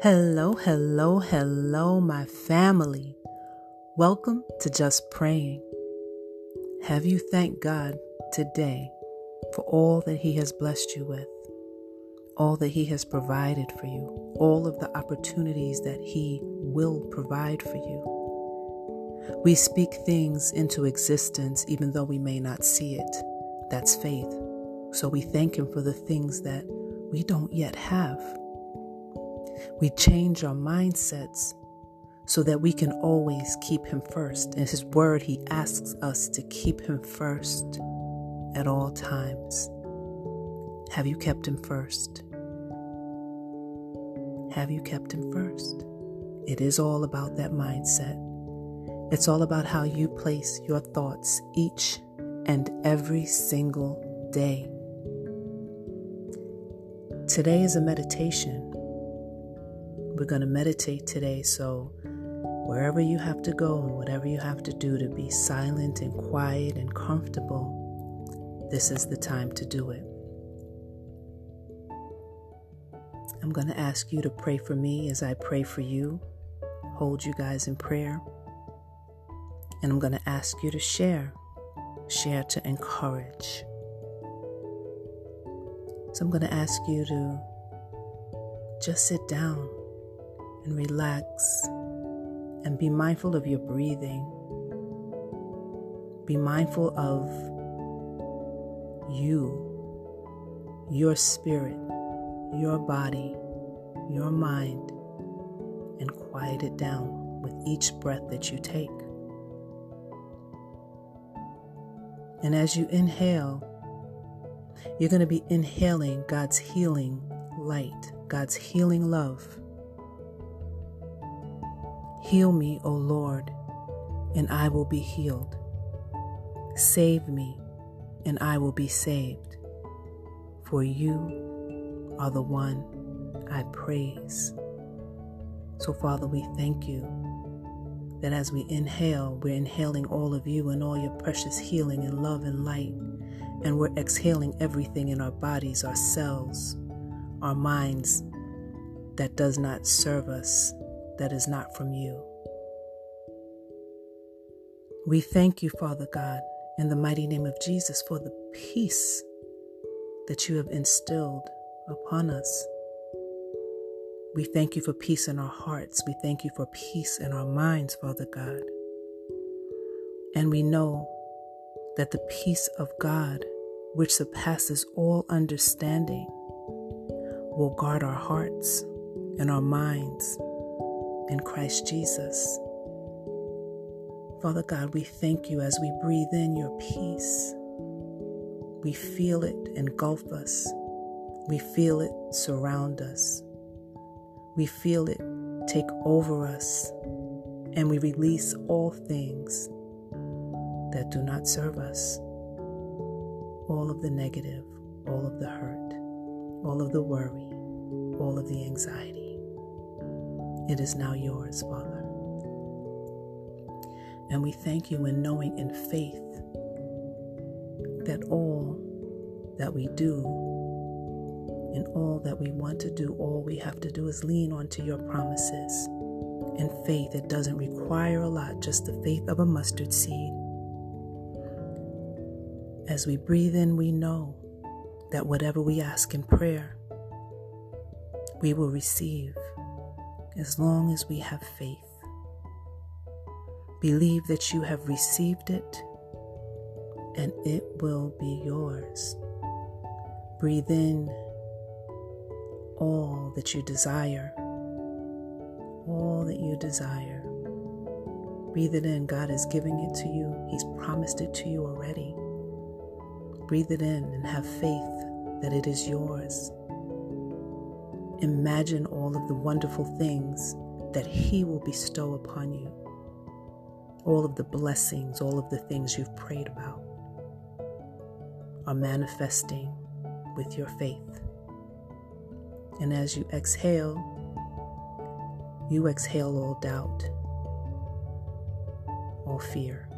Hello, hello, hello, my family. Welcome to Just Praying. Have you thanked God today for all that He has blessed you with, all that He has provided for you, all of the opportunities that He will provide for you? We speak things into existence even though we may not see it. That's faith. So we thank Him for the things that we don't yet have. We change our mindsets so that we can always keep Him first. In His Word, He asks us to keep Him first at all times. Have you kept Him first? Have you kept Him first? It is all about that mindset. It's all about how you place your thoughts each and every single day. Today is a meditation. We're going to meditate today, so wherever you have to go and whatever you have to do to be silent and quiet and comfortable, this is the time to do it. I'm going to ask you to pray for me as I pray for you, hold you guys in prayer, and I'm going to ask you to share, share to encourage. So I'm going to ask you to just sit down and relax and be mindful of your breathing. Be mindful of you, your spirit, your body, your mind, and quiet it down with each breath that you take. And as you inhale, you're going to be inhaling God's healing light, God's healing love. Heal me, O Lord, and I will be healed. Save me, and I will be saved. For you are the one I praise. So, Father, we thank you that as we inhale, we're inhaling all of you and all your precious healing and love and light. And we're exhaling everything in our bodies, our cells, our minds that does not serve us that is not from you. We thank you, Father God, in the mighty name of Jesus, for the peace that you have instilled upon us. We thank you for peace in our hearts. We thank you for peace in our minds, Father God. And we know that the peace of God, which surpasses all understanding, will guard our hearts and our minds in Christ Jesus. Father God, we thank you as we breathe in your peace. We feel it engulf us. We feel it surround us. We feel it take over us. And we release all things that do not serve us. All of the negative, all of the hurt, all of the worry, all of the anxiety. It is now yours, Father. And we thank you in knowing in faith that all that we do and all that we want to do, all we have to do is lean onto your promises. In faith, it doesn't require a lot, just the faith of a mustard seed. As we breathe in, we know that whatever we ask in prayer, we will receive as long as we have faith. Believe that you have received it and it will be yours. Breathe in all that you desire, all that you desire. Breathe it in. God is giving it to you, He's promised it to you already. Breathe it in and have faith that it is yours. Imagine all of the wonderful things that He will bestow upon you, all of the blessings, all of the things you've prayed about are manifesting with your faith. And as you exhale, you exhale all doubt, all fear,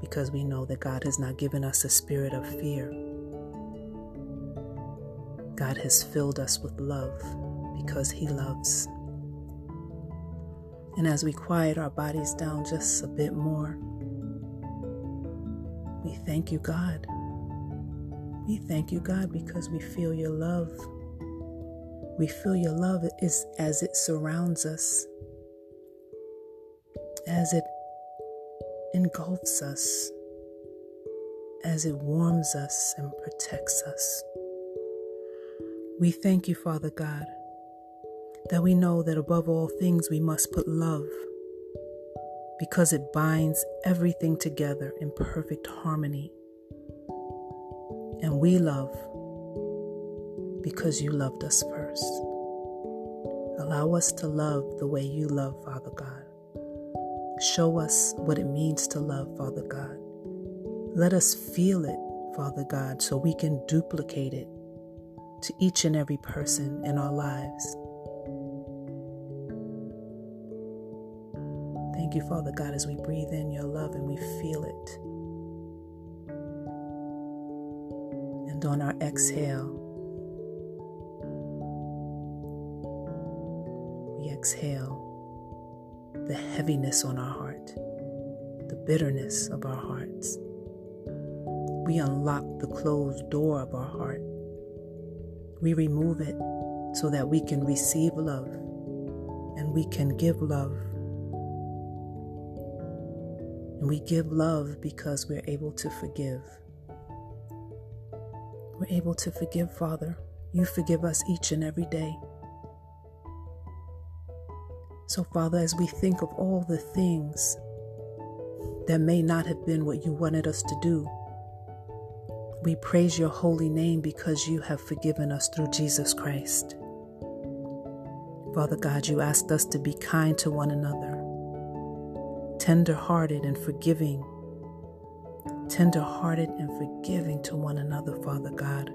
because we know that God has not given us a spirit of fear God has filled us with love, because He loves. And as we quiet our bodies down just a bit more, we thank you, God. We thank you, God, because we feel your love. We feel your love is as it surrounds us, as it engulfs us, as it warms us and protects us. We thank you, Father God, that we know that above all things we must put love because it binds everything together in perfect harmony. And we love because you loved us first. Allow us to love the way you love, Father God. Show us what it means to love, Father God. Let us feel it, Father God, so we can duplicate it to each and every person in our lives. Thank you, Father God, as we breathe in your love and we feel it. And on our exhale, we exhale the heaviness on our heart, the bitterness of our hearts. We unlock the closed door of our heart. We remove it so that we can receive love and we can give love and we give love because we're able to forgive. We're able to forgive, Father. You forgive us each and every day. So, Father, as we think of all the things that may not have been what you wanted us to do, we praise your holy name because you have forgiven us through Jesus Christ. Father God, you asked us to be kind to one another tender-hearted and forgiving, tender-hearted and forgiving to one another, Father God,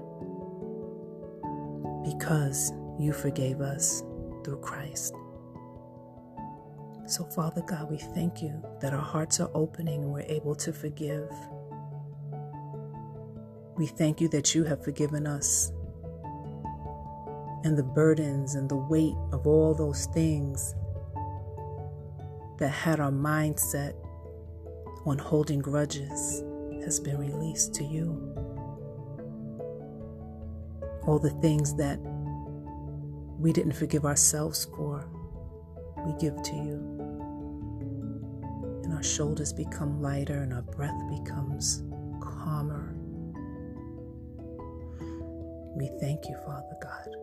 because you forgave us through Christ. So, Father God, we thank you that our hearts are opening and we're able to forgive. We thank you that you have forgiven us. And the burdens and the weight of all those things that had our mindset on holding grudges has been released to you. All the things that we didn't forgive ourselves for, we give to you. And our shoulders become lighter and our breath becomes calmer. We thank you, Father God.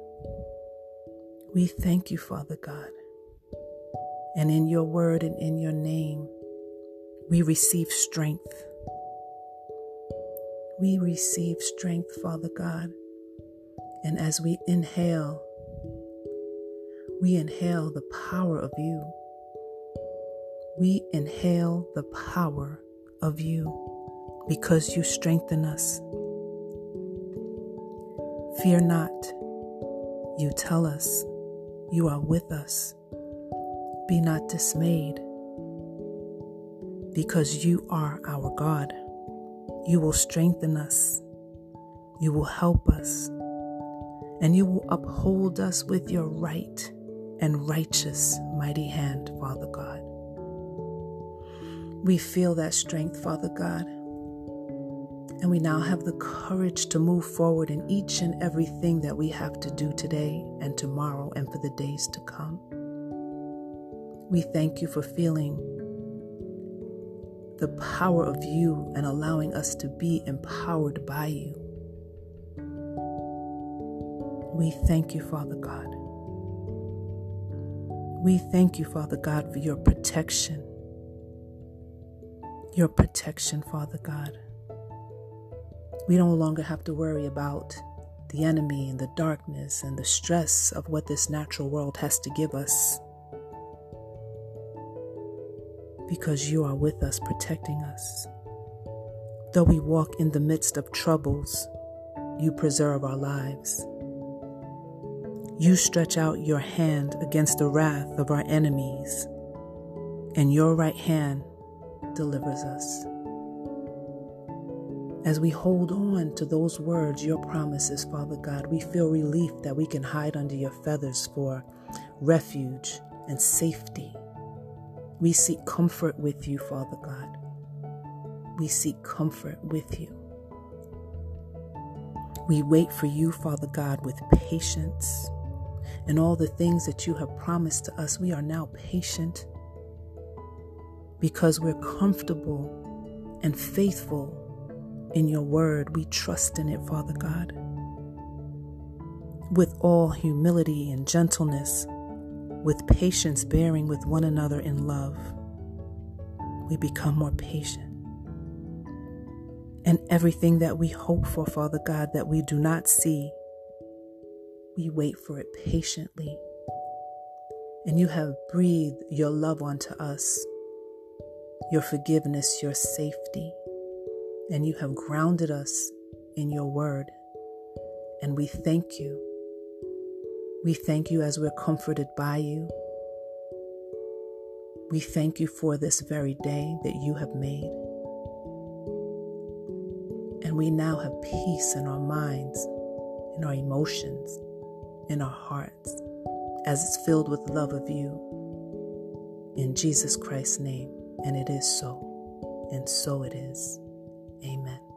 We thank you, Father God, and in your word and in your name, we receive strength. We receive strength, Father God. And as we inhale, we inhale the power of you. We inhale the power of you because you strengthen us. Fear not. You tell us you are with us. Be not dismayed, because you are our God. You will strengthen us, you will help us, and you will uphold us with your right and righteous mighty hand, Father God. We feel that strength, Father God. And we now have the courage to move forward in each and everything that we have to do today and tomorrow and for the days to come. We thank you for feeling the power of you and allowing us to be empowered by you. We thank you, Father God. We thank you, Father God, for your protection. Your protection, Father God. We no longer have to worry about the enemy and the darkness and the stress of what this natural world has to give us because you are with us, protecting us. Though we walk in the midst of troubles, you preserve our lives. You stretch out your hand against the wrath of our enemies, and your right hand delivers us. As we hold on to those words, your promises, Father God, we feel relief that we can hide under your feathers for refuge and safety. We seek comfort with you, Father God. We seek comfort with you. We wait for you, Father God, with patience. And all the things that you have promised to us, we are now patient because we're comfortable and faithful in your word. We trust in it, Father God. With all humility and gentleness, with patience, bearing with one another in love, we become more patient. And everything that we hope for, Father God, that we do not see, we wait for it patiently. And you have breathed your love onto us, your forgiveness, your safety and you have grounded us in your word. And we thank you. We thank you as we're comforted by you. We thank you for this very day that you have made. And we now have peace in our minds, in our emotions, in our hearts, as it's filled with love of you. In Jesus Christ's name. And it is so. And so it is. Amen.